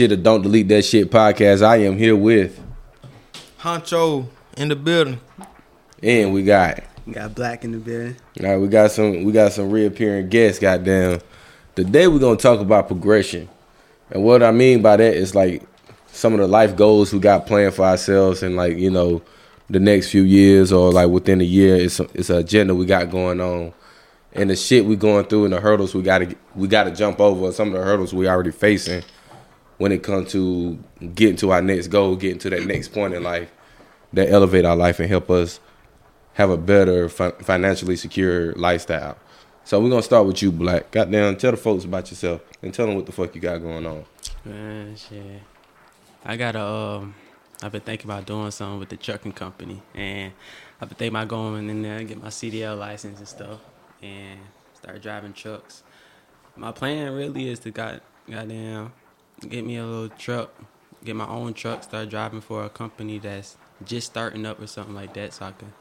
Shit, a don't delete that shit podcast. I am here with, Honcho in the building. and we got, We got black in the building. all right, we got some, we got some reappearing guests. Goddamn, today we're gonna talk about progression, and what I mean by that is like some of the life goals we got planned for ourselves, and like you know, the next few years or like within a year. It's a, it's an agenda we got going on, and the shit we going through and the hurdles we gotta we gotta jump over. Some of the hurdles we already facing when it comes to getting to our next goal, getting to that next point in life that elevate our life and help us have a better fi- financially secure lifestyle. So we're gonna start with you, Black. Goddamn, tell the folks about yourself and tell them what the fuck you got going on. Man, shit. I got a. Um, I've been thinking about doing something with the trucking company, and I've been thinking about going in there and get my CDL license and stuff, and start driving trucks. My plan really is to got goddamn get me a little truck, get my own truck, start driving for a company that's just starting up or something like that, so I can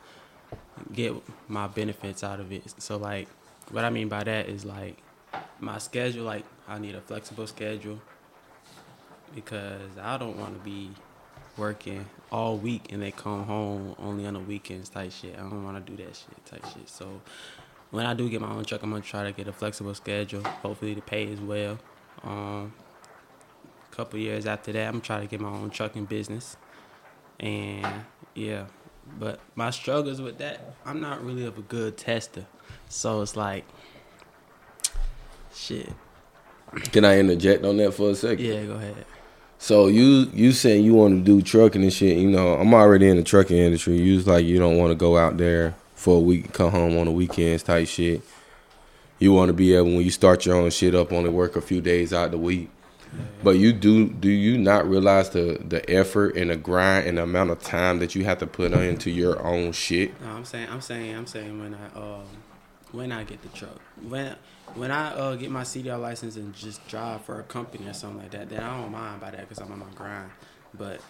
get my benefits out of it. So like, what I mean by that is like my schedule. Like I need a flexible schedule because I don't want to be working all week and they come home only on the weekends type shit. I don't want to do that shit type shit. So when I do get my own truck, I'm gonna try to get a flexible schedule. Hopefully the pay is well. Um, couple years after that, I'm gonna try to get my own trucking business. And yeah, but my struggles with that, I'm not really of a good tester. So it's like, shit. Can I interject on that for a second? Yeah, go ahead. So you you saying you want to do trucking and shit? You know, I'm already in the trucking industry. You was like you don't want to go out there for a week, come home on the weekends type shit. You want to be able when you start your own shit up, only work a few days out the week. But you do do you not realize the the effort and the grind and the amount of time that you have to put into your own shit? No, I'm saying, I'm saying, I'm saying when I um when I get the truck, when when I uh get my CDL license and just drive for a company or something like that, then I don't mind by that because I'm on my grind. But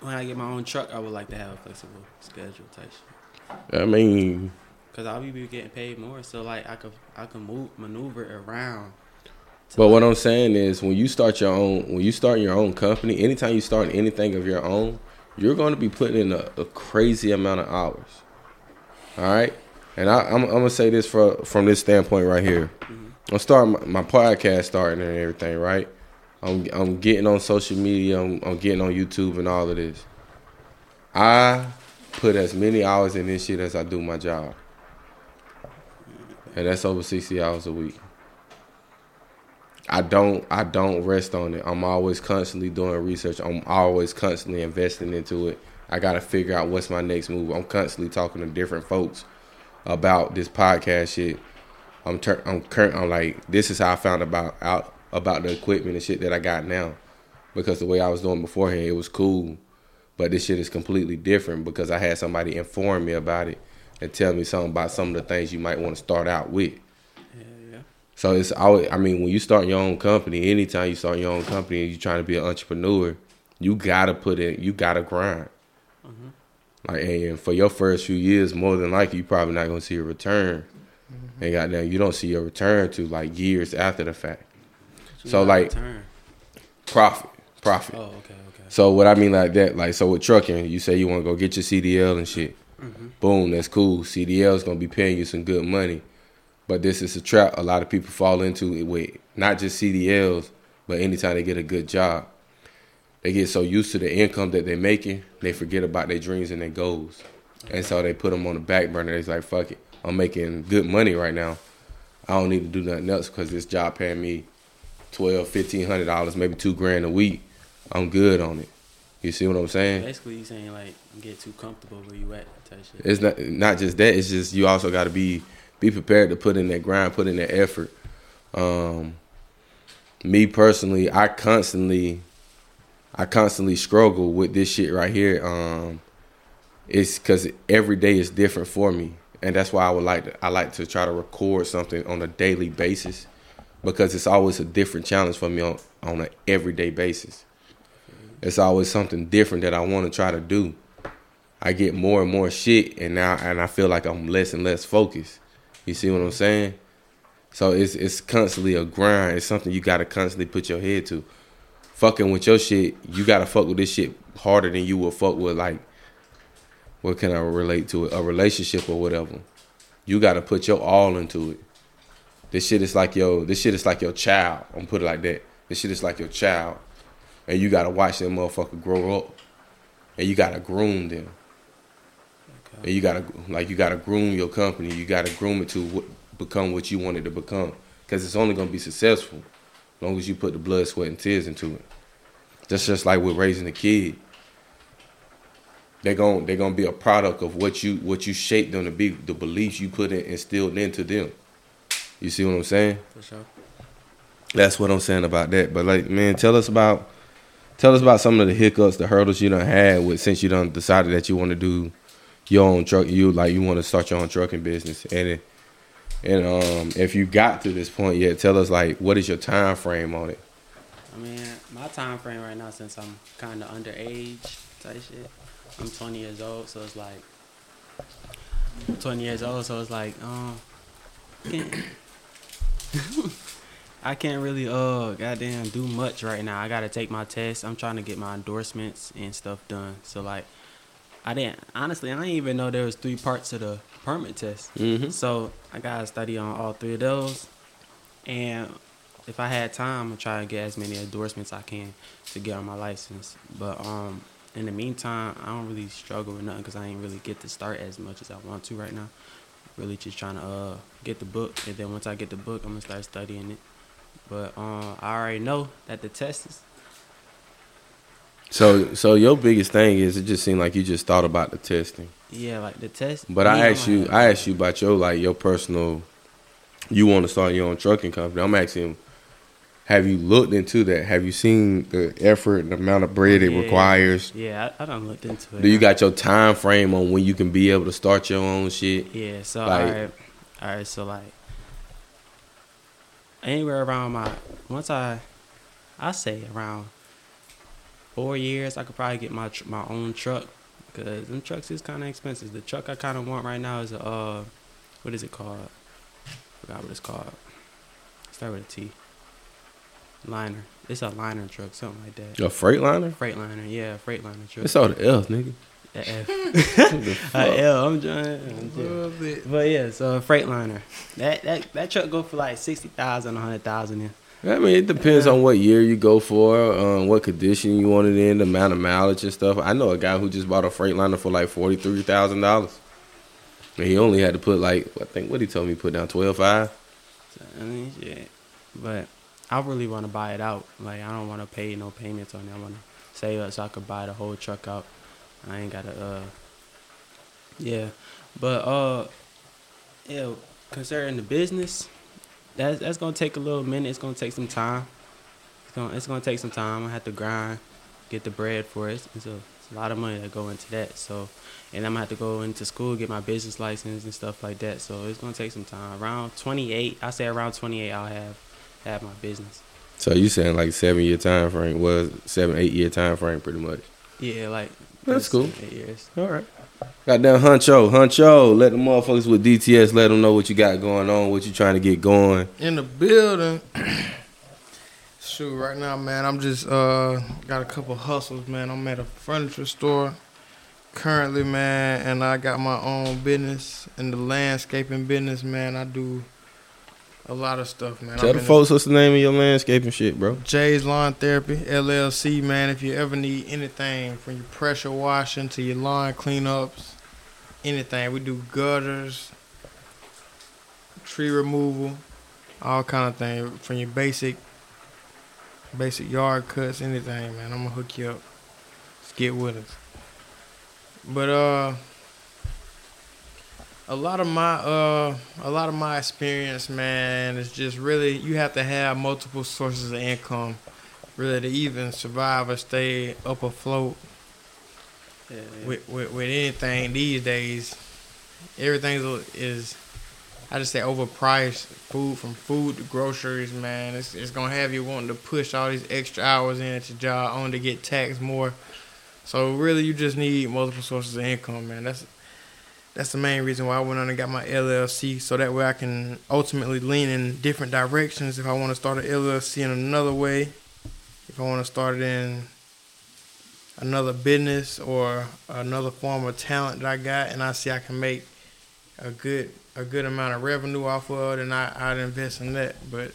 when I get my own truck, I would like to have a flexible schedule type shit. I mean, Cause I'll be getting paid more, so like I could I can move maneuver around. But what I'm saying is, when you start your own, when you start your own company, anytime you start anything of your own, you're going to be putting in a, a crazy amount of hours. All right, and I, I'm, I'm gonna say this for, from this standpoint right here. Mm-hmm. I'm starting my, my podcast, starting and everything. Right, I'm I'm getting on social media. I'm, I'm getting on YouTube and all of this. I put as many hours in this shit as I do my job, and that's over sixty hours a week. I don't I don't rest on it. I'm always constantly doing research. I'm always constantly investing into it. I gotta figure out what's my next move. I'm constantly talking to different folks about this podcast shit. I'm tur- I'm current. I'm like this is how I found about out about the equipment and shit that I got now, because the way I was doing beforehand it was cool, but this shit is completely different because I had somebody inform me about it and tell me something about some of the things you might want to start out with. So it's always, I mean, when you start your own company, anytime you start your own company and you're trying to be an entrepreneur, you gotta put in, you gotta grind. Like, and for your first few years, more than likely, you're probably not gonna see a return. And goddamn, you don't see a return to like years after the fact. So, like- return. Profit, profit. oh okay okay So what I mean like that, like so with trucking, you say you want to go get your CDL and shit. Boom, that's cool. CDL is gonna be paying you some good money, but this is a trap a lot of people fall into with not just CDLs, but anytime they get a good job, they get so used to the income that they're making, they forget about their dreams and their goals, and so they put them on the back burner. It's like fuck it, I'm making good money right now. I don't need to do nothing else because this job paying me twelve, fifteen hundred dollars, maybe two grand a week. I'm good on it. You see what I'm saying? Basically, you saying like get too comfortable where you at type shit. It's not not just that. It's just you also got to be be prepared to put in that grind, put in that effort. Um, me personally, I constantly, I constantly struggle with this shit right here. Um, it's because every day is different for me, and that's why I would like to, I like to try to record something on a daily basis because it's always a different challenge for me on on an everyday basis. It's always something different that I want to try to do. I get more and more shit, and now and I feel like I'm less and less focused. You see what I'm saying? So it's it's constantly a grind. It's something you got to constantly put your head to. fucking with your shit, you gotta fuck with this shit harder than you would fuck with like what can I relate to it? A relationship or whatever. You gotta put your all into it. This shit is like yo, this shit is like your child. I'm put it like that. This shit is like your child. And you gotta watch that motherfucker grow up. And you gotta groom them. And you gotta like you gotta groom your company. You gotta groom it to what, become what you want it to become. Cause it's only gonna be successful as long as you put the blood, sweat, and tears into it. That's just like with raising a kid. They're gonna they're gonna be a product of what you what you shaped them to be, the beliefs you put in instilled into them. You see what I'm saying? For sure. That's what I'm saying about that. But like, man, tell us about tell us about some of the hiccups, the hurdles you done had with since you done decided that you want to do your own truck. You like you want to start your own trucking business, and it, and um, if you got to this point yet, tell us like what is your time frame on it? I mean, my time frame right now, since I'm kind of underage type shit, I'm 20 years old, so it's like, I'm 20 years old, so it's like, um, I can't really, uh, goddamn, do much right now. I gotta take my test. I'm trying to get my endorsements and stuff done. So like, I didn't honestly, I didn't even know there was three parts of the permit test. Mm-hmm. So I gotta study on all three of those, and if I had time, I'm try to get as many endorsements I can to get on my license. But um, in the meantime, I don't really struggle with nothing because I ain't really get to start as much as I want to right now. Really just trying to uh get the book, and then once I get the book, I'm gonna start studying it. But um, I already know that the test is So so your biggest thing is it just seemed like you just thought about the testing. yeah, like the test. But I asked you, I asked you about your like your personal. You want to start your own trucking company? I'm asking, have you looked into that? Have you seen the effort and the amount of bread it Yeah. requires? Yeah, I, I done looked into it. Do you got your time frame on when you can be able to start your own shit? Yeah, so Like- alright, alright, so like anywhere around my once I, I say around four years, I could probably get my tr- my own truck, cause them trucks is kind of expensive. The truck I kind of want right now is a uh, what is it called? Forgot what it's called. Start with a T. Liner. It's a liner truck, something like that. A Freightliner? Freightliner, yeah, Freightliner truck. It's all the L's, nigga. A F. What the A fuck? L. I'm trying. I'm trying. Love it. But yeah, so a Freightliner. That that that truck go for like sixty thousand, a hundred thousand. I mean, it depends on what year you go for, um, what condition you want it in, the amount of mileage and stuff. I know a guy who just bought a Freightliner for like forty three thousand dollars, and he only had to put like I think what he told me put down twelve five. I. But I really want to buy it out. Like I don't want to pay no payments on it. I want to save up so I could buy the whole truck out. I ain't gotta. uh Yeah, but uh, yeah. Concerning the business, that's that's gonna take a little minute. It's gonna take some time. It's gonna it's gonna take some time. I'm have to grind, get the bread for it. It's a, it's a lot of money that go into that. So, and I'm gonna have to go into school, get my business license and stuff like that. So it's gonna take some time. Around 28, I say around 28, I'll have have my business. So you saying like seven year time frame was seven eight year time frame pretty much. Yeah, like That's cool. Eight years. All right. Goddamn Huncho, Huncho, let the motherfuckers with DTS let them know what you got going on, what you trying to get going. in the building. Shoot, right now, man, I'm just uh got a couple hustles, man. I'm at a furniture store currently, man, and I got my own business in the landscaping business, man. I do a lot of stuff, man. Tell I'm the folks what's the name of your landscaping shit, bro. Jay's Lawn Therapy LLC, man. If you ever need anything from your pressure washing to your lawn cleanups, anything, we do gutters, tree removal, all kind of thing from your basic, basic yard cuts, anything, man. I'm gonna hook you up. Just get with us. But uh, a lot of my uh a lot of my experience man is just really you have to have multiple sources of income really to even survive or stay up afloat Yeah, with, with, with anything these days. Everything is, is I just say overpriced food from food to groceries man. It's, it's gonna have you wanting to push all these extra hours in at your job only to get taxed more. So really you just need multiple sources of income man. That's that's the main reason why I went on and got my LLC, so that way I can ultimately lean in different directions. If I want to start an LLC in another way, if I want to start it in another business or another form of talent that I got, and I see I can make a good a good amount of revenue off of it, and I I'd invest in that. But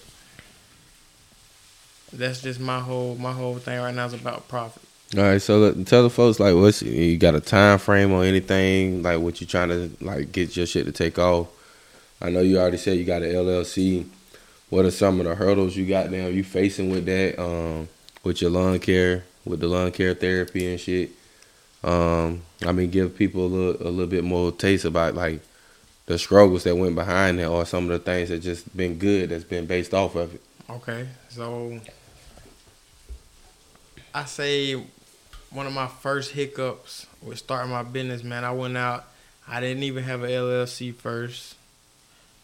that's just my whole my whole thing right now is about profit. All right, so let- tell the folks like what's you got a time frame or anything like what you trying to like get your shit to take off. I know you already said you got an LLC. What are some of the hurdles you got now? You facing with that um, with your lawn care, with the lawn care therapy and shit. Um, I mean, give people a little a little bit more taste about like the struggles that went behind it, or some of the things that just been good that's been based off of it. Okay, so I say one of my first hiccups with starting my business, man. I went out. I didn't even have an LLC first.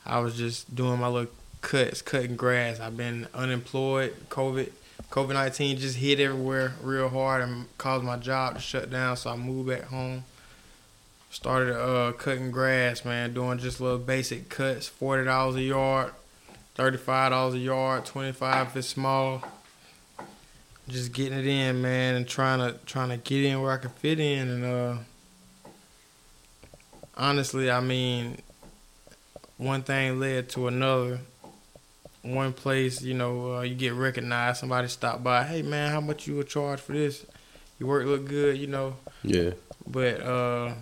I was just doing my little cuts, cutting grass. I've been unemployed. COVID, COVID nineteen just hit everywhere real hard and caused my job to shut down. So I moved back home. Started uh, cutting grass, man. Doing just little basic cuts, forty dollars a yard thirty-five dollars a yard, twenty-five if it's small. Just getting it in, man, and trying to trying to get in where I can fit in, and uh, honestly, I mean, one thing led to another. One place, you know, uh, you get recognized. Somebody stop by, hey man, how much you will charge for this? Your work look good, you know. Yeah. But uh,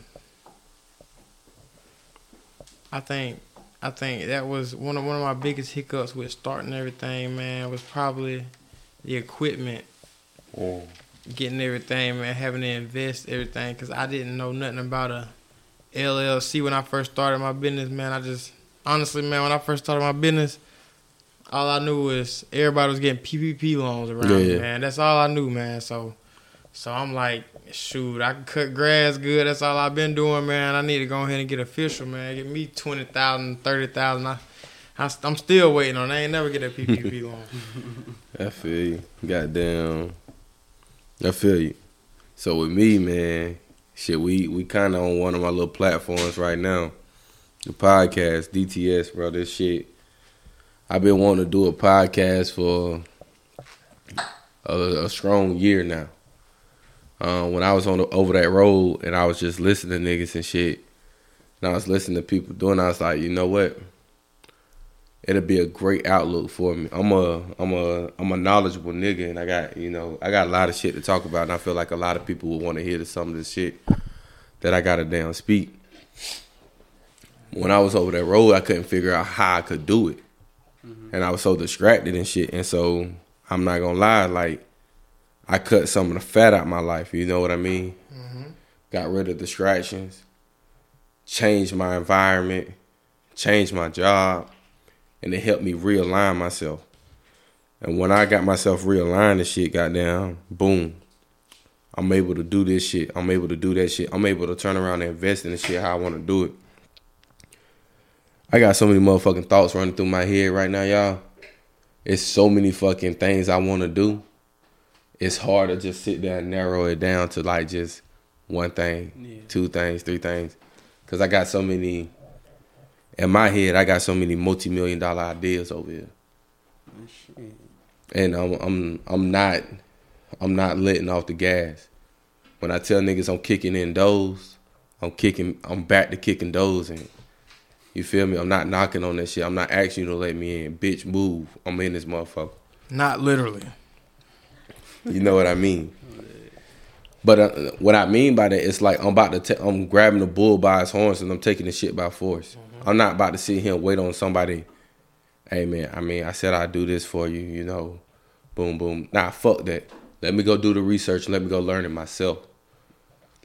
I think I think that was one of one of my biggest hiccups with starting everything, man. Was probably the equipment, Oh. getting everything, man, having to invest everything, cause I didn't know nothing about a LLC when I first started my business, man. I just honestly, man, when I first started my business, all I knew was everybody was getting PPP loans around Yeah, yeah. man. That's all I knew, man. So, so I'm like, shoot, I can cut grass good. That's all I've been doing, man. I need to go ahead and get official, man. Get me 20,000, 30,000. I, I, I'm still waiting on. it. I ain't never get a PPP loan. I feel you. Goddamn. I feel you. So with me, man, shit, we we kind of on one of my little platforms right now, the podcast DTS, bro. This shit, I've been wanting to do a podcast for a, a strong year now. Um, when I was on the, over that road and I was just listening to niggas and shit, and I was listening to people doing, I was like, you know what? It'll be a great outlook for me. I'm a I'm a I'm a knowledgeable nigga and I got you know I got a lot of shit to talk about and I feel like a lot of people would want to hear some of the shit that I gotta damn speak. When I was over that road, I couldn't figure out how I could do it, mm-hmm. and I was so distracted and shit. And so I'm not gonna lie, like I cut some of the fat out my life. You know what I mean? Mm-hmm. Got rid of distractions, changed my environment, changed my job and it helped me realign myself. And when I got myself realigned and shit, goddamn, boom, I'm able to do this shit. I'm able to do that shit. I'm able to turn around and invest in the shit how I want to do it. I got so many motherfucking thoughts running through my head right now, y'all. It's so many fucking things I want to do. It's hard to just sit there and narrow it down to like just one thing, Yeah. two things, three things. Cause I got so many in my head, I got so many multi-million dollar ideas over here, Shit. and I'm I'm I'm not I'm not letting off the gas. When I tell niggas I'm kicking in those, I'm kicking I'm back to kicking those in. You feel me? I'm not knocking on that shit. I'm not asking you to let me in. Bitch, move. I'm in this motherfucker. Not literally. You know what I mean? But uh, what I mean by that, it's like I'm about to, ta- I'm grabbing the bull by his horns and I'm taking the shit by force. I'm not about to sit here and wait on somebody. Hey man, I mean, I said I'd do this for you, you know. Boom, boom. Nah, fuck that. Let me go do the research. Let me go learn it myself.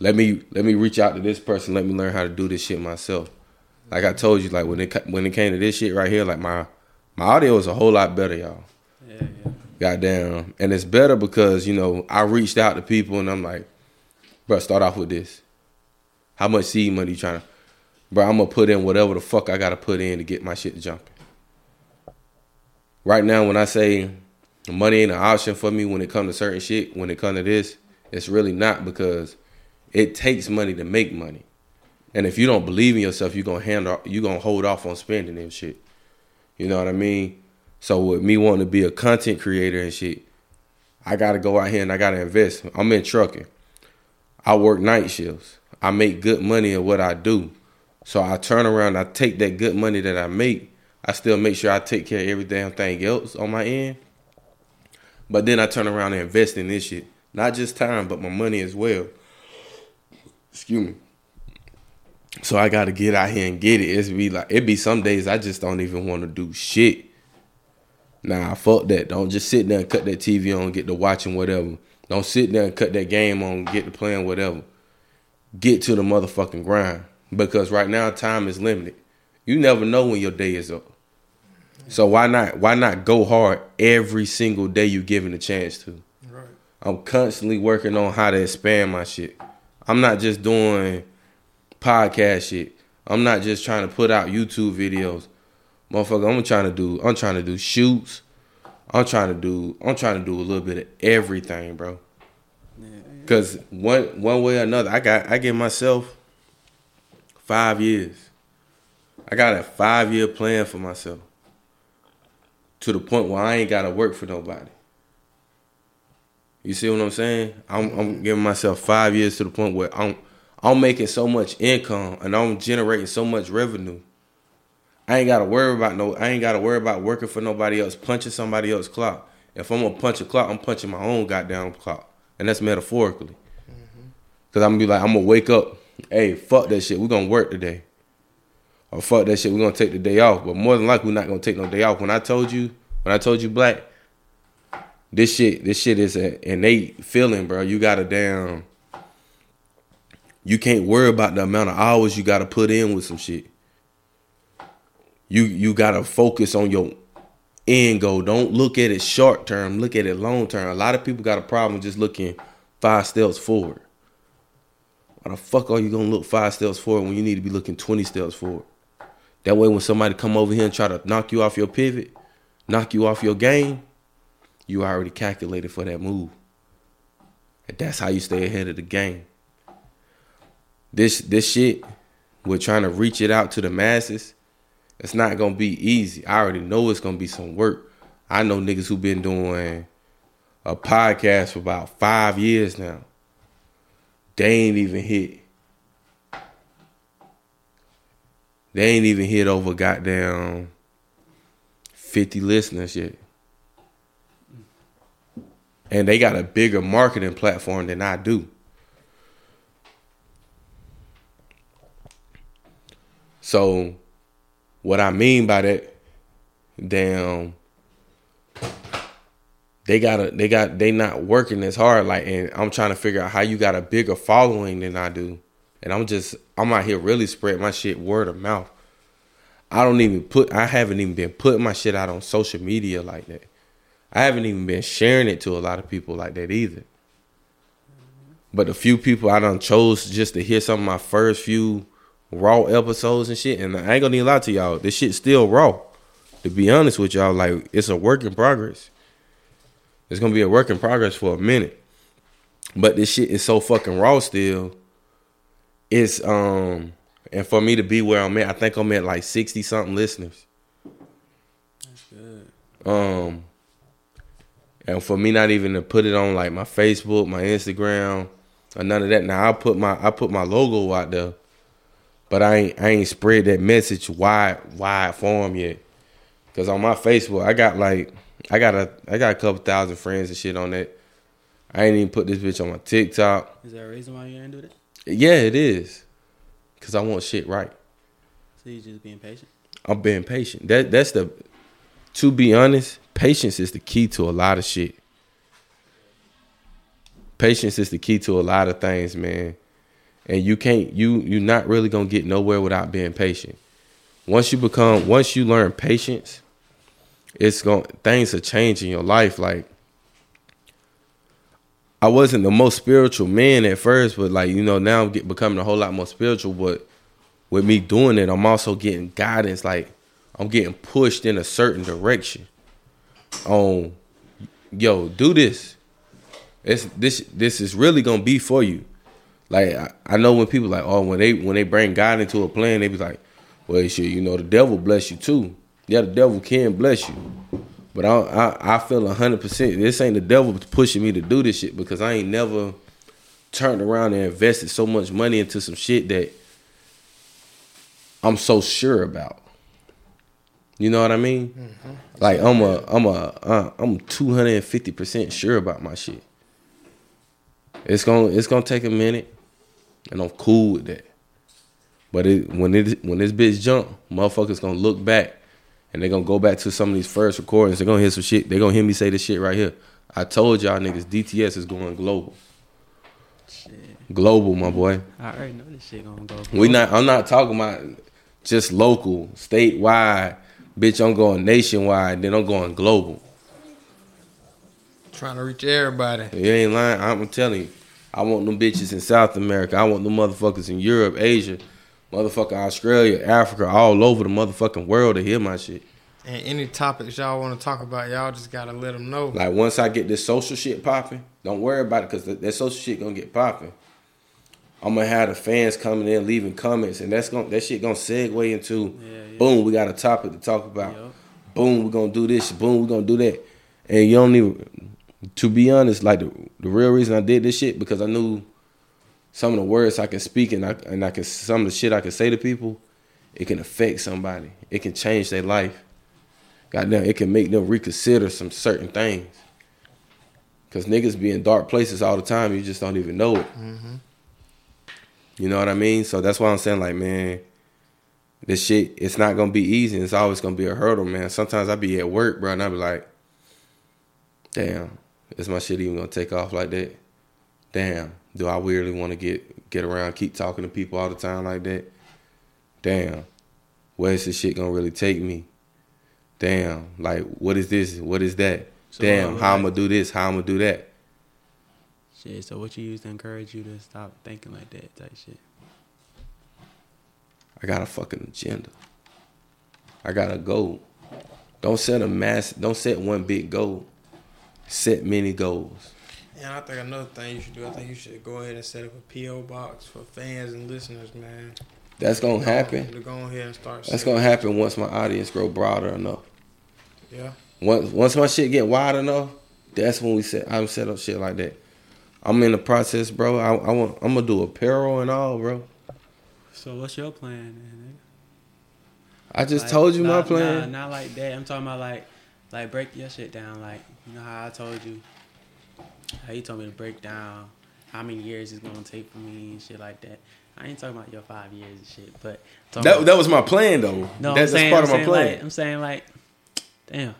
Let me let me reach out to this person. Let me learn how to do this shit myself. Like I told you, like when it when it came to this shit right here, like my my audio is a whole lot better, y'all. Yeah. Goddamn. And it's better because, you know, I reached out to people and I'm like, bro, start off with this. How much seed money you trying to Bro, I'm gonna put in whatever the fuck I gotta put in to get my shit jumping. Right now, when I say money ain't an option for me when it comes to certain shit, when it comes to this, it's really not because it takes money to make money. And if you don't believe in yourself, you're gonna handle you gonna hold off on spending and shit. You know what I mean? So with me wanting to be a content creator and shit, I gotta go out here and I gotta invest. I'm in trucking. I work night shifts. I make good money in what I do. So I turn around, I take that good money that I make, I still make sure I take care of every damn thing else on my end. But then I turn around and invest in this shit. Not just time, but my money as well. Excuse me. So I gotta get out here and get it. It's be like it be some days I just don't even want to do shit. Nah, fuck that. Don't just sit there and cut that TV on, get to watching whatever. Don't sit there and cut that game on, get to playing whatever. Get to the motherfucking grind. Because right now time is limited. You never know when your day is up. So why not why not go hard every single day you're given a chance to? Right. I'm constantly working on how to expand my shit. I'm not just doing podcast shit. I'm not just trying to put out YouTube videos. Motherfucker, I'm trying to do I'm trying to do shoots. I'm trying to do I'm trying to do a little bit of everything, bro. Cause one one way or another, I got I give myself five years. I got a five year plan for myself. To the point where I ain't gotta work for nobody. You see what I'm saying? I'm, I'm giving myself five years to the point where I'm I'm making so much income and I'm generating so much revenue. I ain't gotta worry about no. I ain't gotta worry about working for nobody else, punching somebody else's clock. If I'm gonna punch a clock, I'm punching my own goddamn clock, and that's metaphorically. Mm-hmm. Cause I'm gonna be like, I'm gonna wake up. Hey, fuck that shit. We're gonna work today. Or fuck that shit. We're gonna take the day off. But more than likely, we're not gonna take no day off. When I told you, when I told you, black, this shit, this shit is an innate feeling, bro. You gotta damn. You can't worry about the amount of hours you gotta put in with some shit. You you gotta focus on your end goal. Don't look at it short term. Look at it long term. A lot of people got a problem just looking five steps forward. Why the fuck are you gonna look five steps forward when you need to be looking twenty steps forward? That way, when somebody come over here and try to knock you off your pivot, knock you off your game, you already calculated for that move. And that's how you stay ahead of the game. This this shit, we're trying to reach it out to the masses. It's not gonna be easy. I already know it's gonna be some work. I know niggas who been doing a podcast for about five years now. They ain't even hit. They ain't even hit over goddamn 50 listeners yet. And they got a bigger marketing platform than I do. So, what I mean by that, damn, they gotta, they got, they not working as hard. Like, and I'm trying to figure out how you got a bigger following than I do. And I'm just, I'm out here really spread my shit word of mouth. I don't even put, I haven't even been putting my shit out on social media like that. I haven't even been sharing it to a lot of people like that either. But a few people I done chose just to hear some of my first few raw episodes and shit. And I ain't gonna even lie to y'all, this shit still raw. To be honest with y'all, like it's a work in progress. It's gonna be a work in progress for a minute. But this shit is so fucking raw still. It's um and for me to be where I'm at, I think I'm at like sixty something listeners. That's good. Um, and for me not even to put it on like my Facebook, my Instagram, or none of that. Now I put my I put my logo out there, but I ain't I ain't spread that message wide wide form yet. Cause on my Facebook, I got like I got a I got a couple thousand friends and shit on that. I ain't even put this bitch on my TikTok. Is there a reason why you ain't do that? Yeah, it is. Cause I want shit right. So you just being patient. I'm being patient. That that's the to be honest, patience is the key to a lot of shit. Patience is the key to a lot of things, man. And you can't you you're not really gonna get nowhere without being patient. Once you become once you learn patience, it's going things are changing your life. Like I wasn't the most spiritual man at first, but like you know now I'm get, becoming a whole lot more spiritual. But with me doing it, I'm also getting guidance. Like I'm getting pushed in a certain direction. On, yo, do this. It's this. This is really gonna be for you. Like I, I know when people like, oh, when they when they bring God into a plan, they be like, well, shit, you know, the devil bless you too. Yeah, the devil can bless you, But I I, I feel hundred percent. This ain't the devil pushing me to do this shit because I ain't never turned around and invested so much money into some shit that I'm so sure about. You know what I mean? Mm-hmm. Like I'm a I'm a uh, I'm 250 percent sure about my shit. It's gonna it's gonna take a minute, and I'm cool with that. But it, when it when this bitch jump, motherfuckers gonna look back, and they gonna go back to some of these first recordings. They're gonna hear some shit. They gonna hear me say this shit right here. I told y'all niggas DTS is going global. Shit. Global, my boy. I already know this shit gonna go. Global. We not. I'm not talking about just local, statewide. Bitch, I'm going nationwide. Then I'm going global. Trying to reach everybody. You ain't lying. I'm telling you. I want them bitches in South America. I want them motherfuckers in Europe, Asia, motherfucking Australia, Africa, all over the motherfucking world to hear my shit. And any topics y'all want to talk about, y'all just gotta let them know. Like once I get this social shit popping, don't worry about it because that, that social shit gonna get popping. I'm gonna have the fans coming in, leaving comments, and that's gonna that shit gonna segue into yeah, yeah. boom, we got a topic to talk about. Yep. Boom, we're gonna do this. Boom, we're gonna do that. And you don't even to be honest, like the, the real reason I did this shit because I knew some of the words I can speak and I and I can some of the shit I can say to people, it can affect somebody. It can change their life. Goddamn, it can make them reconsider some certain things. Cause niggas be in dark places all the time, you just don't even know it. Mm-hmm. You know what I mean? So that's why I'm saying, like, man, this shit, it's not gonna be easy. It's always gonna be a hurdle, man. Sometimes I be at work, bro, and I be like, damn, is my shit even gonna take off like that? Damn, do I really want to get get around, keep talking to people all the time like that? Damn, where's this shit gonna really take me? Damn, like what is this? What is that? So Damn, how I'm gonna do this? How I'm gonna do that? Shit. So what you use to encourage you to stop thinking like that type shit? I got a fucking agenda. I got a goal. Don't set a mass. Don't set one big goal set many goals. And I think another thing you should do, I think you should go ahead and set up a PO box for fans and listeners, man. That's gonna happen. To go ahead and start. That's gonna happen once my audience grow broader enough. Yeah. Once once my shit get wide enough, that's when we set. I'm set up shit like that. I'm in the process, bro. I, I want. I'm gonna do apparel and all, bro. So what's your plan, man? I just like, told you my plan. Nah, not like that. I'm talking about like like break your shit down. Like you know how I told you, how you told me to break down how many years it's gonna take for me and shit like that. I ain't talking about your five years and shit, but that about, that was my plan though. No, that's, saying, part I'm of my plan. Like, I'm saying like, damn.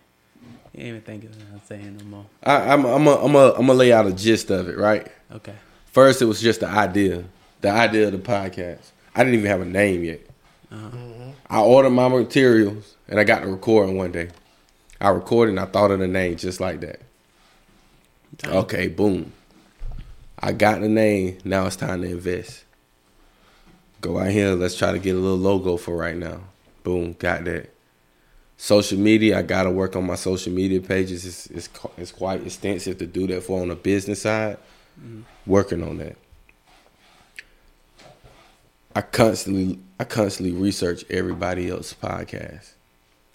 You ain't even thinking what I'm saying no more. I, I'm I'm a, I'm a, I'm gonna lay out a gist of it, right? Okay. First, it was just the idea, the idea of the podcast. I didn't even have a name yet. Uh-huh. Mm-hmm. I ordered my materials and I got to recording one day. I recorded and I thought of the name just like that. Damn. Okay, boom. I got the name. Now it's time to invest. Go out here. Let's try to get a little logo for right now. Boom, got that. Social media. I got to work on my social media pages. It's, it's, it's quite extensive to do that for on the business side. Mm-hmm. Working on that. I constantly I constantly research everybody else's podcast.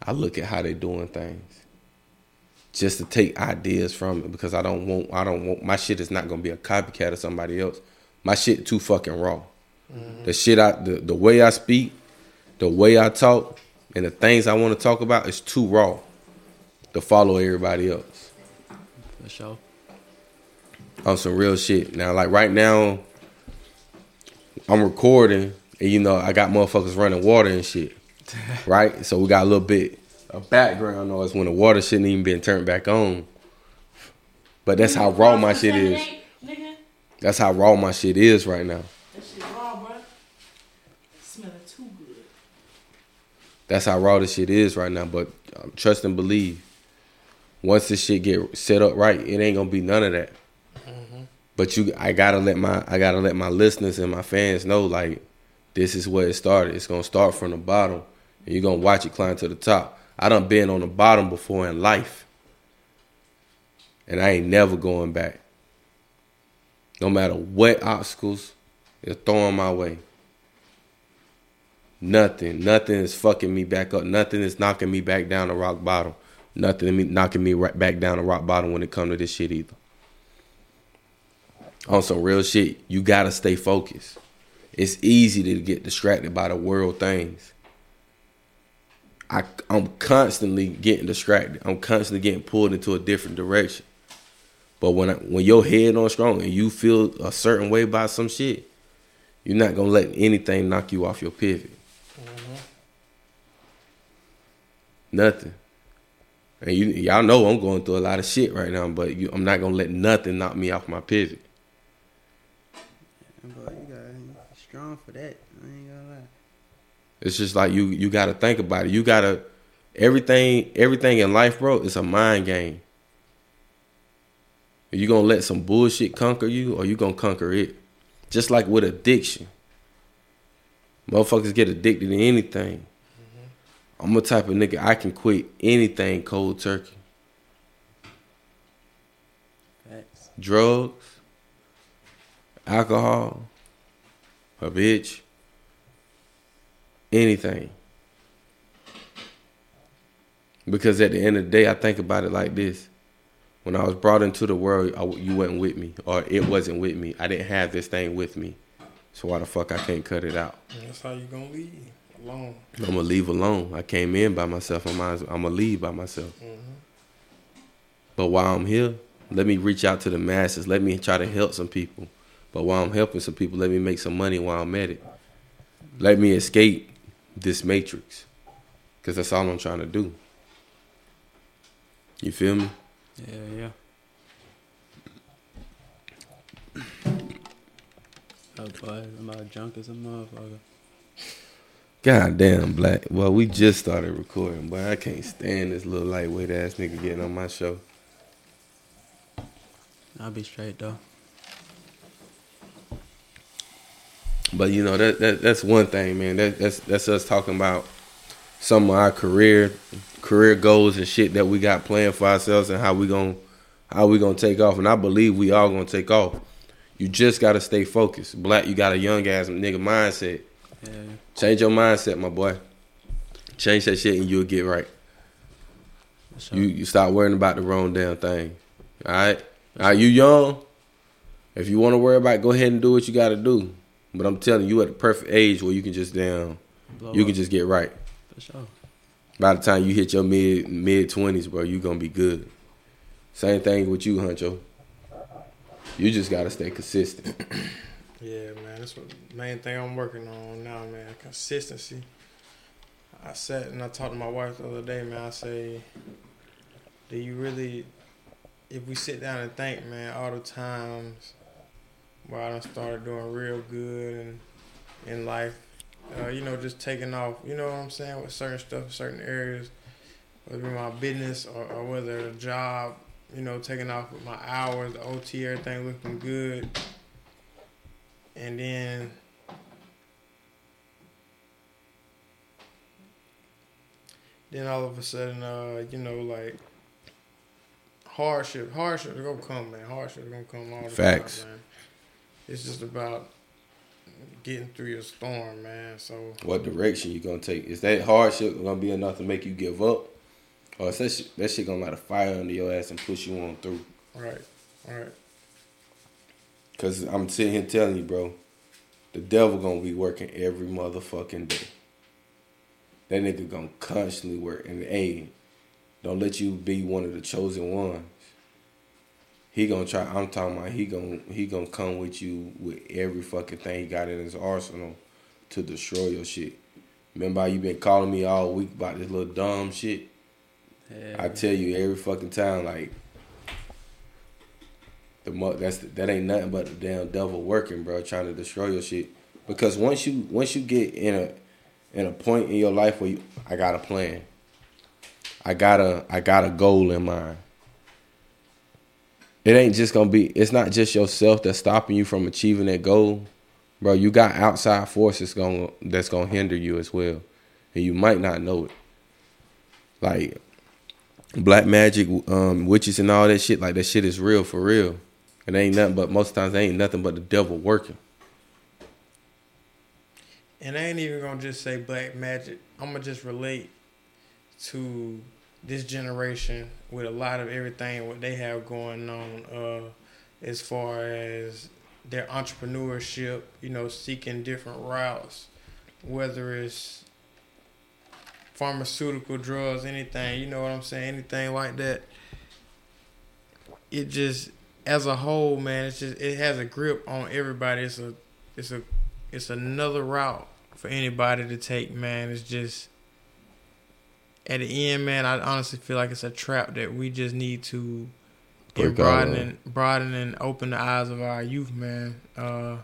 I look at how they're doing things just to take ideas from it because I don't want I don't want my shit is not gonna be a copycat of somebody else. My shit too fucking raw. Mm-hmm. The shit I the, the way I speak, the way I talk, and the things I want to talk about is too raw to follow everybody else. For sure. On some real shit. Now, like right now, I'm recording, and you know I got motherfuckers running water and shit. right? So we got a little bit of background noise when the water shouldn't even been turned back on. But that's how raw my shit is. That's how raw my shit is right now. That shit raw, bro. Smelling too good. That's how raw this shit is right now. But um, trust and believe. Once this shit get set up right, it ain't gonna be none of that. Mm-hmm. But you, I gotta let my, I gotta let my listeners and my fans know, like, this is where it started. It's gonna start from the bottom, and you're gonna watch it climb to the top. I done been on the bottom before in life. And I ain't never going back. No matter what obstacles they're throwing my way. Nothing. Nothing is fucking me back up. Nothing is knocking me back down to rock bottom. nothing knocking me right back down to rock bottom when it come to this shit either. On some real shit, you gotta stay focused. It's easy to get distracted by the world things. I I'm constantly getting distracted. I'm constantly getting pulled into a different direction. But when I, when your head on strong and you feel a certain way about some shit, you're not gonna let anything knock you off your pivot. Mm-hmm. Nothing. And you y'all know I'm going through a lot of shit right now, but you, I'm not gonna let nothing knock me off my pivot. Boy, you got strong for that. I ain't gonna lie. It's just like you you gotta think about it. You gotta everything everything in life, bro, is a mind game. Are you gonna let some bullshit conquer you or you gonna conquer it? Just like with addiction. Motherfuckers get addicted to anything. Mm-hmm. I'm a type of nigga I can quit anything cold turkey. Drugs, alcohol, a bitch, anything. Because at the end of the day, I think about it like this. When I was brought into the world, I, you wasn't with me, or it wasn't with me. I didn't have this thing with me. So why the fuck I can't cut it out? That's how you gonna leave alone. I'm gonna leave alone. I came in by myself. I'm I'm gonna leave by myself. Mm-hmm. But while I'm here, let me reach out to the masses. Let me try to help some people. But while I'm helping some people, let me make some money while I'm at it. Let me escape this matrix, cause that's all I'm trying to do. You feel me? Yeah, yeah. Oh boy, I'm about drunk as a motherfucker. God damn, black. Well, we just started recording, but I can't stand this little lightweight ass nigga getting on my show. I'll be straight though. But you know that, that that's one thing, man. That that's that's us talking about some of our career career goals and shit that we got planned for ourselves and how we going how we gonna take off. And I believe we all gonna take off. You just gotta stay focused. Black, you got a young ass nigga mindset. Yeah, Change your mindset, my boy. Change that shit and you'll get right. sure. You you stop worrying about the wrong damn thing. All right, are you young? If you want to worry about, it, go ahead and do what you got to do. But I'm telling you, you at the perfect age where you can just damn, Blow you up, can just get right. for sure. By the time you hit your mid mid twenties, bro, you gonna be good. Same thing with you, Huncho. You just gotta stay consistent. Yeah, man, that's what main thing I'm working on now, man. Consistency. I sat and I talked to my wife the other day, man. I say, do you really, if we sit down and think, man, all the times where I done started doing real good and in life, uh, you know, just taking off, you know what I'm saying, with certain stuff, certain areas, whether it be my business or, or whether a job, you know, taking off with my hours, the OT, everything looking good. And then then all of a sudden uh you know like hardship hardship is gonna come man. Hardship is gonna come all the Facts. time man it's just about getting through your storm man so What direction you gonna take? Is that hardship gonna be enough to make you give up, or is that shit, that shit gonna light a fire under your ass and push you on through? right right Cause I'm sitting here telling you, bro, the devil gonna be working every motherfucking day. That nigga gonna constantly work, and hey, don't let you be one of the chosen ones. He gonna try. I'm talking about he gonna he gonna come with you with every fucking thing he got in his arsenal to destroy your shit. Remember how you been calling me all week about this little dumb shit? I tell you every fucking time, like the that's that ain't nothing but the damn devil working, bro, trying to destroy your shit. Because once you once you get in a in a point in your life where you, I got a plan, I got a I got a goal in mind. It ain't just gonna be. It's not just yourself that's stopping you from achieving that goal, bro. You got outside forces going that's gonna hinder you as well, and you might not know it. Like black magic, um, witches and all that shit, like that shit is real for real. It ain't nothing but most times ain't nothing but the devil working. and I ain't even gonna just say black magic I'm gonna just relate to this generation with a lot of everything what they have going on, uh, as far as their entrepreneurship, you know, seeking different routes, whether it's pharmaceutical drugs, anything, you know what I'm saying, anything like that. It just as a whole, man, it's just it has a grip on everybody. It's a it's a it's another route for anybody to take, man. It's just at the end, man, I honestly feel like it's a trap that we just need to Break broaden and broaden and open the eyes of our youth, man. Uh,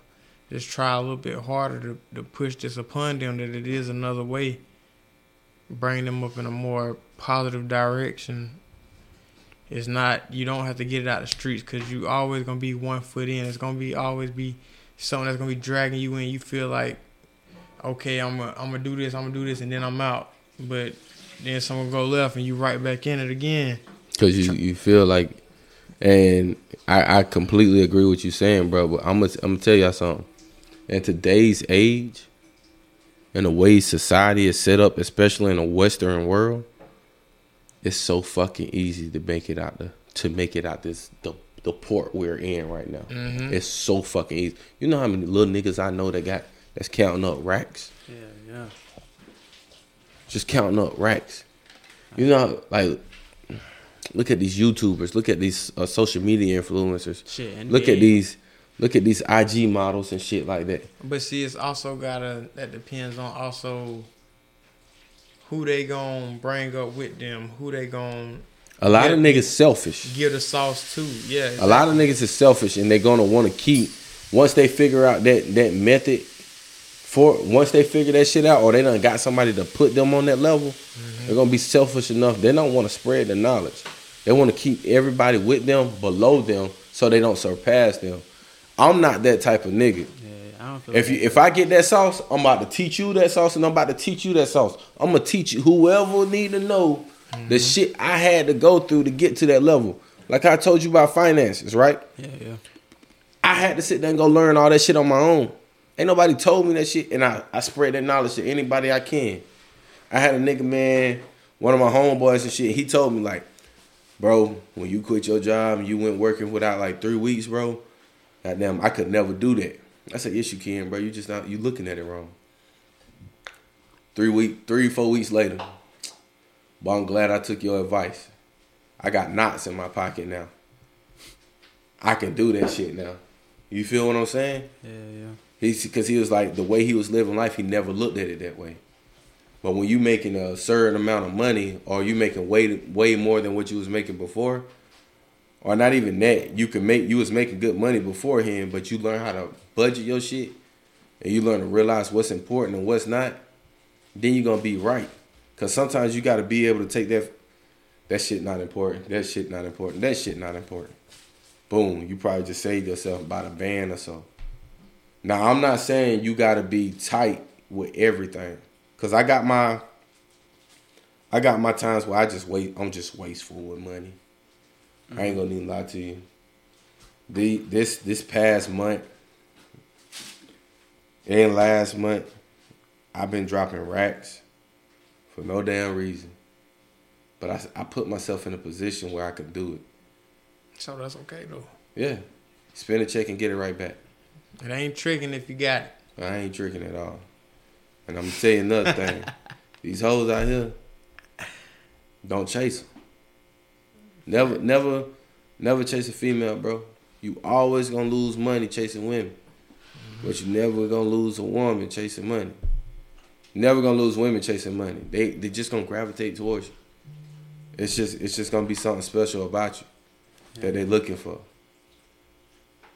just try a little bit harder to, to push this upon them that it is another way. Bring them up in a more positive direction. It's not you don't have to get it out of the streets because you always gonna be one foot in. It's gonna be always be something that's gonna be dragging you in. You feel like, okay, I'm gonna I'm gonna do this, I'm gonna do this, and then I'm out. But then someone go left and you right back in it again. Cause you, you feel like, and I, I completely agree with you saying, bro. But I'm gonna I'm gonna tell y'all something. In today's age, and the way society is set up, especially in the Western world, it's so fucking easy to make it out the to make it out this the the port we're in right now. Mm-hmm. It's so fucking easy. You know how many little niggas I know that got that's counting up racks, Yeah, yeah. Just counting up racks. You know, like look at these YouTubers, look at these uh, social media influencers. Shit. Look at these, look at these IG models and shit like that. But see, it's also gotta that depends on also who they gonna bring up with them, who they gonna A lot of niggas selfish. give the sauce to. Yeah, A lot of niggas is selfish, and they're gonna want to keep once they figure out that that method. For once they figure that shit out, or they done got somebody to put them on that level, mm-hmm. they're gonna be selfish enough. They don't want to spread the knowledge. They want to keep everybody with them, below them, so they don't surpass them. I'm not that type of nigga. Yeah, I don't feel If you if I get that sauce, I'm about to teach you that sauce, and I'm about to teach you that sauce. I'm gonna teach you whoever need to know the mm-hmm. shit I had to go through to get to that level. Like I told you about finances, right? Yeah, yeah. I had to sit there and go learn all that shit on my own. Ain't nobody told me that shit, and I, I spread that knowledge to anybody I can. I had a nigga, man, one of my homeboys and shit, he told me, like, bro, when you quit your job and you went working without like three weeks, bro, goddamn, I could never do that. I said, yes, you can, bro. You just not, you looking at it wrong. Three week, three, four weeks later, but I'm glad I took your advice. I got knots in my pocket now. I can do that shit now. You feel what I'm saying? Yeah, yeah. He's because he was like the way he was living life. He never looked at it that way. But when you making a certain amount of money, or you making way way more than what you was making before, or not even that, you can make you was making good money beforehand, but you learn how to budget your shit, and you learn to realize what's important and what's not. Then you're gonna be right. Cause sometimes you gotta be able to take that. That shit not important. That shit not important. That shit not important. Boom. You probably just saved yourself about a band or so. Now I'm not saying you gotta be tight with everything, cause I got my, I got my times where I just wait. I'm just wasteful with money. I ain't gonna even lie to you. The this this past month and last month, I've been dropping racks for no damn reason. But I I put myself in a position where I could do it. so that's okay though. Yeah, spend a check and get it right back. It ain't tricking if you got it. I ain't tricking at all. And I'm gonna tell you another thing. These hoes out here, don't chase them. Never, never, never chase a female, bro. You always gonna lose money chasing women, but you never gonna lose a woman chasing money. Never gonna lose women chasing money. They they just gonna gravitate towards you. It's just it's just gonna be something special about you that they're looking for.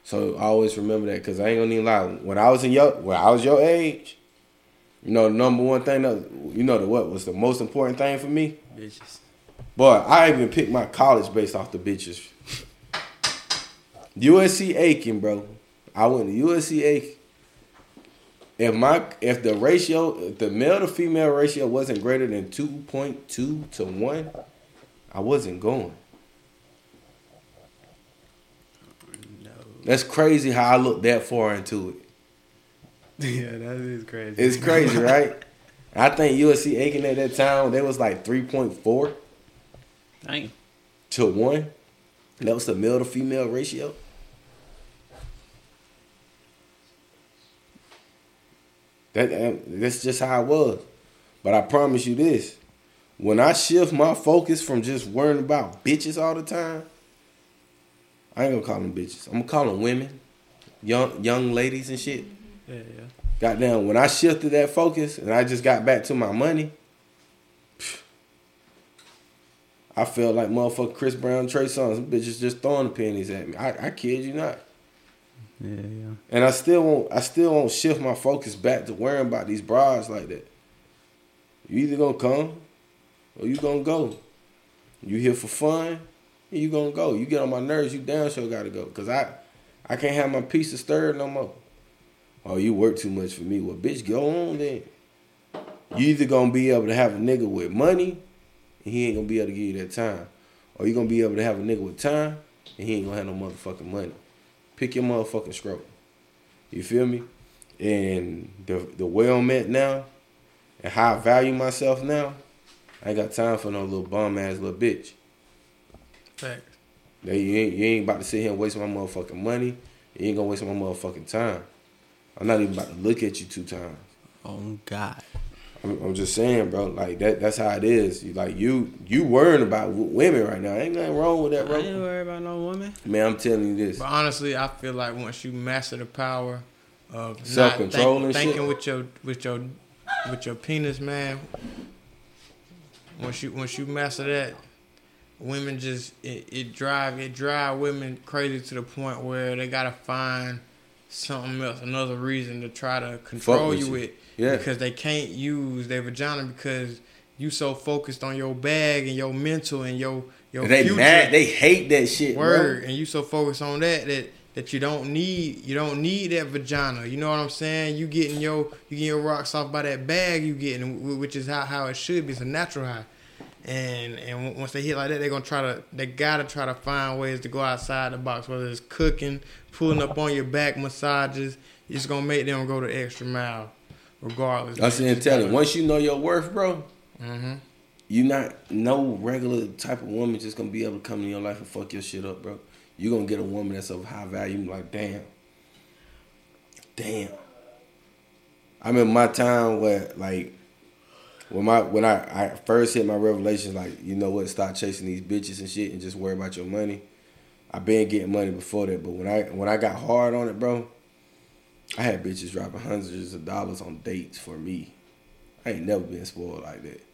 So I always remember that, cause I ain't gonna even lie. When I was in your, when I was your age, you know, the number one thing that, you know, the what was the most important thing for me? Bitches. But I even picked my college based off the bitches. USC Aiken, bro. I went to USC Aiken. If my if the ratio, if the male to female ratio wasn't greater than two point two to one, I wasn't going. No. That's crazy how I looked that far into it. yeah, that is crazy. It's crazy, right? I think USC Aiken at that time they was like three point four. Dang. to one. That was the male to female ratio. That uh, that's just how it was. But I promise you this: when I shift my focus from just worrying about bitches all the time, I ain't gonna call them bitches. I'm gonna call them women, young young ladies and shit. Yeah, yeah. Goddamn, when I shifted that focus and I just got back to my money, I felt like motherfucker Chris Brown, Trey Songz, bitches just throwing the pennies at me. I, I kid you not. Yeah, yeah. And I still won't I still won't shift my focus back to worrying about these bras like that. You either gonna come or you gonna go. You here for fun, you gonna go. You get on my nerves, you damn sure gotta go. Cause I I can't have my of stirred no more. Oh, you work too much for me. Well, bitch, go on then. You either gonna be able to have a nigga with money and he ain't gonna be able to give you that time. Or you gonna be able to have a nigga with time and he ain't gonna have no motherfucking money. Pick your motherfucking scrotum. You feel me? And the the way I'm at now, and how I value myself now, I ain't got time for no little bum ass little bitch. Fact. They, you, ain't, you ain't about to sit here and waste my motherfucking money. You ain't gonna waste my motherfucking time. I'm not even about to look at you two times. Oh God. I'm, I'm just saying, bro. Like that. That's how it is. You like you. You worrying about women right now. Ain't nothing wrong with that, bro. I ain't bro. worried about no woman. Man, I'm telling you this. But honestly, I feel like once you master the power of not Self-control think- and shit. thinking with your with your with your penis, man. Once you once you master that, women just it, it drive it drive women crazy to the point where they gotta find something else, another reason to try to control with you you. with. Yeah. Because they can't use their vagina because you so focused on your bag and your mental and your your They future. mad. They hate that shit, Word, bro. and you so focused on that that that you don't need you don't need that vagina. You know what I'm saying? You getting your you getting your rocks off by that bag you getting, which is how how it should be. It's a natural high. And and once they hit like that, they're gonna try to they gotta try to find ways to go outside the box, whether it's cooking, pulling up on your back, massages. It's gonna make them go the extra mile, regardless. I'm saying, tell you. Once you know your worth, bro, Mm-hmm. you not no regular type of woman just gonna be able to come in your life and fuck your shit up, bro. You gonna get a woman that's of high value. Like, damn, damn. I am in my time where like when my when I, I first hit my revelations, like you know what, stop chasing these bitches and shit and just worry about your money. I been getting money before that, but when I when I got hard on it, bro, I had bitches dropping hundreds of dollars on dates for me. I ain't never been spoiled like that.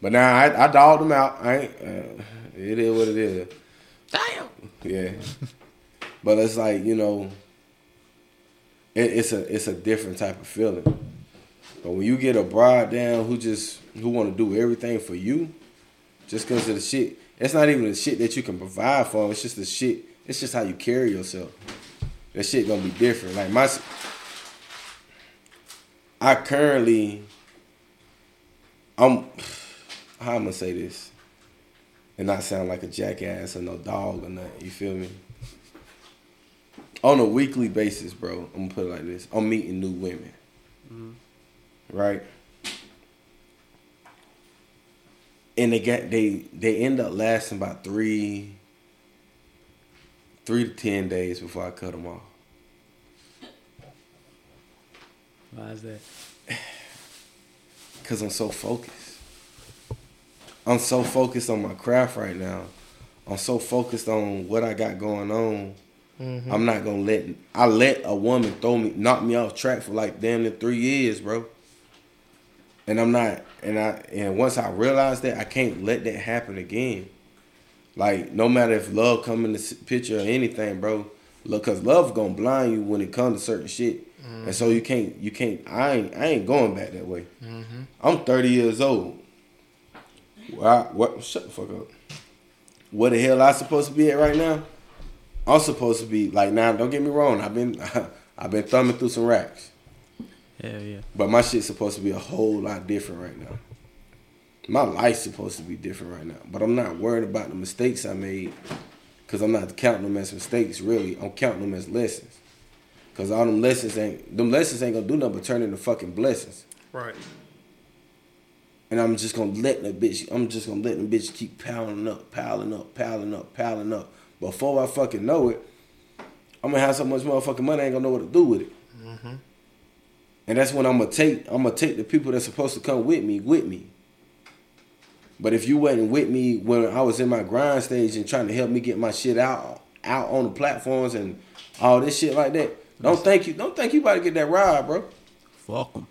But now I, I dogged them out. I ain't. Uh, it is what it is. Damn. Yeah. but it's like you know. It, it's a it's a different type of feeling. But when you get a broad down who just who want to do everything for you, just because of the shit, That's not even the shit that you can provide for. It's just the shit. It's just how you carry yourself. That shit gonna be different. Like my, I currently, I'm, how I'm gonna say this, and not sound like a jackass or no dog or nothing. You feel me? On a weekly basis, bro. I'm gonna put it like this: I'm meeting new women, mm-hmm. right? And they got they they end up lasting about three, three to ten days before I cut them off. Why is that? Cause I'm so focused. I'm so focused on my craft right now. I'm so focused on what I got going on. Mm-hmm. I'm not gonna let I let a woman throw me knock me off track for like damn near three years, bro. And I'm not and I and once I realize that I can't let that happen again. Like no matter if love come in the picture or anything, bro. Look, cause love gonna blind you when it comes to certain shit, and so you mm-hmm. can't you can't. I ain't I ain't going back that way. Mm-hmm. I'm 30 years old. Why? What? Shut the fuck up. Where the hell I supposed to be at right now? I'm supposed to be like now. Don't get me wrong. I've been I've been thumbing through some racks, Hell yeah. but my shit's supposed to be a whole lot different right now. My life's supposed to be different right now, but I'm not worried about the mistakes I made because I'm not counting them as mistakes. Really, I'm counting them as lessons. Cause all them lessons ain't them lessons ain't gonna do nothing but turn into fucking blessings. Right. and I'm just gonna let the bitch. I'm just gonna let the bitch keep piling up, piling up, piling up, piling up. Before I fucking know it, I'm gonna have so much motherfucking money, I ain't gonna know what to do with it. Mm-hmm. And that's when I'm gonna take. I'm gonna take the people that's supposed to come with me with me. But if you wasn't with me when I was in my grind stage and trying to help me get my shit out out on the platforms and all this shit like that, don't thank you don't think you about to get that ride, bro. Fuck them.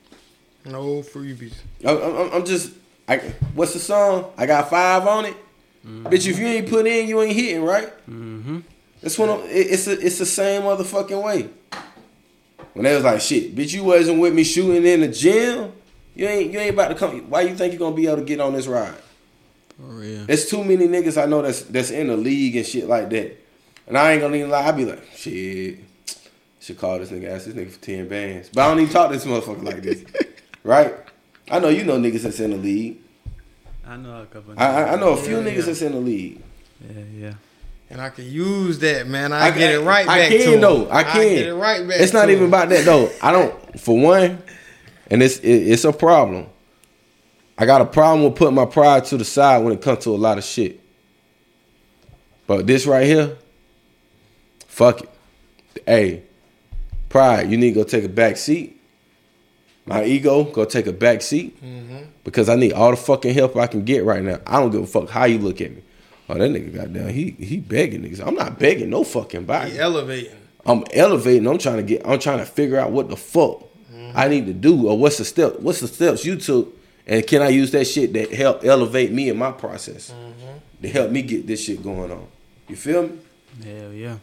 No freebies. I'm, I'm, I'm just. I, what's the song? I got five on it. Bitch, if you ain't put in, you ain't hitting, right? Mm-hmm. That's when I'm, it, it's a, it's the same motherfucking way. When they was like, shit, bitch, you wasn't with me shooting in the gym. You ain't you ain't about to come. Why you think you gonna be able to get on this ride? For real. There's too many niggas I know that's that's in the league and shit like that. And I ain't gonna even lie, I be like, shit, should call this nigga, ask this nigga for 10 bands. But I don't even talk to this motherfucker like this. right? I know you know niggas that's in the league. I know a couple. I, I, I know a few Yeah, niggas yeah. that's in the league. Yeah, yeah. And I can use that, man. I, I- get it right I back can, to him. though. I can. get it right back. It's not even him. about that though. I don't. For one, and it's it, it's a problem. I got a problem with putting my pride to the side when it comes to a lot of shit. But this right here, fuck it. Hey, pride, you need to go take a back seat. My ego, go take a back seat mm-hmm. because I need all the fucking help I can get right now. I don't give a fuck how you look at me. Oh, that nigga got down. He he begging niggas. I'm not begging no fucking body. He elevating. I'm elevating. I'm trying to get. I'm trying to figure out what the fuck I need to do, or what's the step. What's the steps you took, and can I use that shit that help elevate me in my process to help me get this shit going on? You feel me? Hell yeah.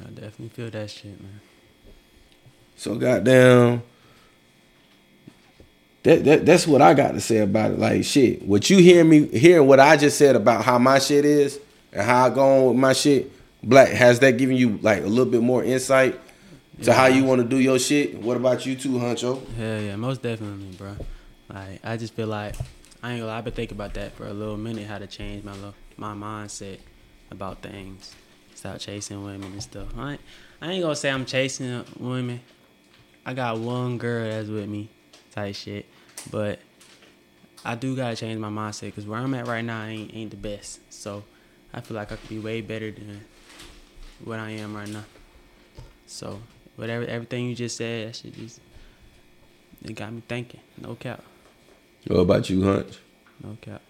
I definitely feel that shit, man. So goddamn. That, that that's what I got to say about it. Like shit, what you hear me hearing what I just said about how my shit is and how I go on with my shit. Black has that given you like a little bit more insight to how you want to do your shit? What about you too, Honcho? Hell yeah, most definitely, bro. Like I just feel like I ain't gonna lie, I've been thinking about that for a little minute, how to change my little, my mindset about things. Stop chasing women and stuff. I ain't, I ain't gonna say I'm chasing women. I got one girl that's with me, type shit. But I do gotta change my mindset because where I'm at right now ain't ain't the best. So I feel like I could be way better than what I am right now. So whatever everything you just said, that shit just it got me thinking. No cap. What about you, Hunch? No cap.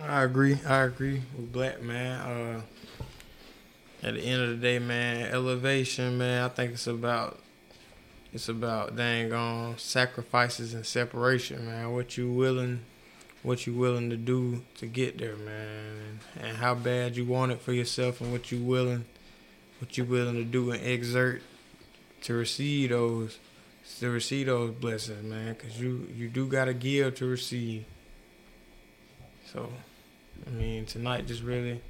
I agree. I agree with Black man. Uh, at the end of the day, man, elevation, man. I think it's about it's about dang on sacrifices and separation, man. What you willing, what you willing to do to get there, man, and how bad you want it for yourself, and what you willing, what you willing to do and exert to receive those, to receive those blessings, man. Cause you you do gotta give to receive. So. I mean, tonight just really,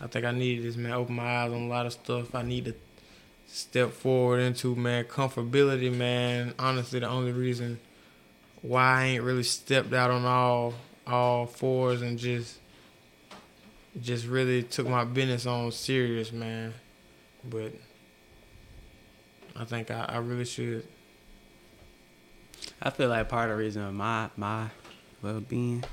I think I needed this, man. Open my eyes on a lot of stuff. I need to step forward into, man, comfortability, man. Honestly, the only reason why I ain't really stepped out on all all fours and just just really took my business on serious, man. But I think I, I really should. I feel like part of the reason of my my well being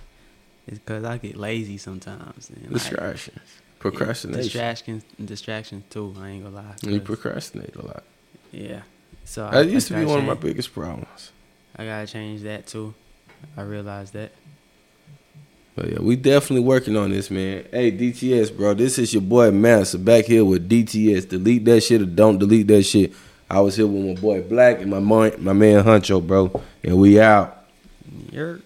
is because I get lazy sometimes. And like, Distractions, procrastination. Distraction, distractions too. I ain't gonna lie. You procrastinate a lot. yeah. So That used to be one of my biggest problems. I gotta change that too. I realized that. But yeah, we definitely working on this, man. Hey, DTS, bro, this is your boy Mansa back here with DTS. Delete that shit or don't delete that shit. I was here with my boy Black and my man, my man Honcho, bro, and we out. You're